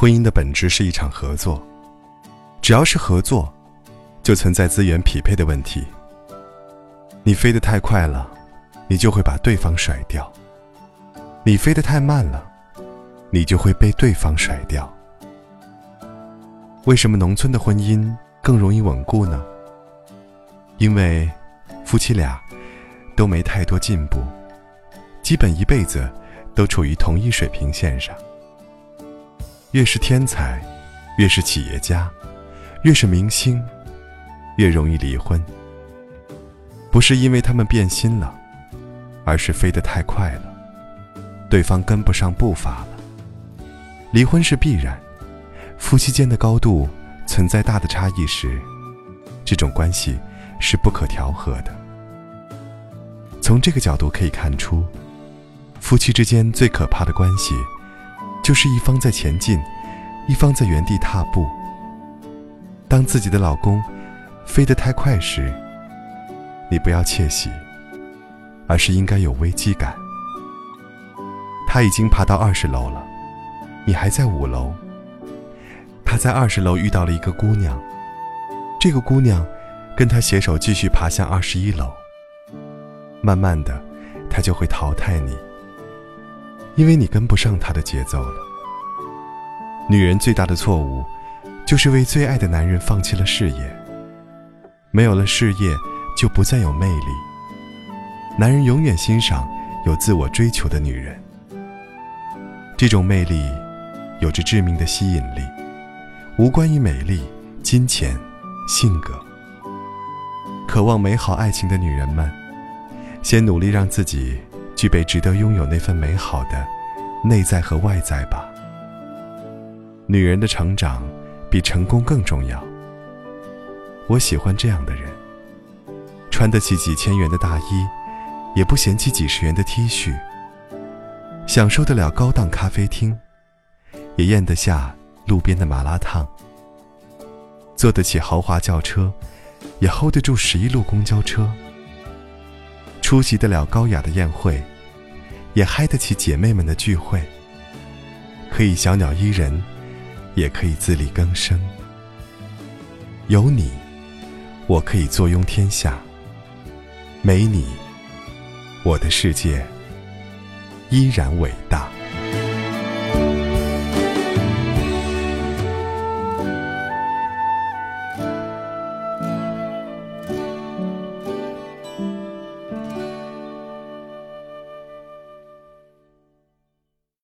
婚姻的本质是一场合作，只要是合作，就存在资源匹配的问题。你飞得太快了，你就会把对方甩掉；你飞得太慢了，你就会被对方甩掉。为什么农村的婚姻更容易稳固呢？因为夫妻俩都没太多进步，基本一辈子都处于同一水平线上。越是天才，越是企业家，越是明星，越容易离婚。不是因为他们变心了，而是飞得太快了，对方跟不上步伐了。离婚是必然，夫妻间的高度存在大的差异时，这种关系是不可调和的。从这个角度可以看出，夫妻之间最可怕的关系。就是一方在前进，一方在原地踏步。当自己的老公飞得太快时，你不要窃喜，而是应该有危机感。他已经爬到二十楼了，你还在五楼。他在二十楼遇到了一个姑娘，这个姑娘跟他携手继续爬向二十一楼。慢慢的，他就会淘汰你。因为你跟不上他的节奏了。女人最大的错误，就是为最爱的男人放弃了事业。没有了事业，就不再有魅力。男人永远欣赏有自我追求的女人。这种魅力，有着致命的吸引力，无关于美丽、金钱、性格。渴望美好爱情的女人们，先努力让自己。具备值得拥有那份美好的内在和外在吧。女人的成长比成功更重要。我喜欢这样的人，穿得起几千元的大衣，也不嫌弃几十元的 T 恤，享受得了高档咖啡厅，也咽得下路边的麻辣烫，坐得起豪华轿车，也 hold 得住十一路公交车。出席得了高雅的宴会，也嗨得起姐妹们的聚会。可以小鸟依人，也可以自力更生。有你，我可以坐拥天下。没你，我的世界依然伟大。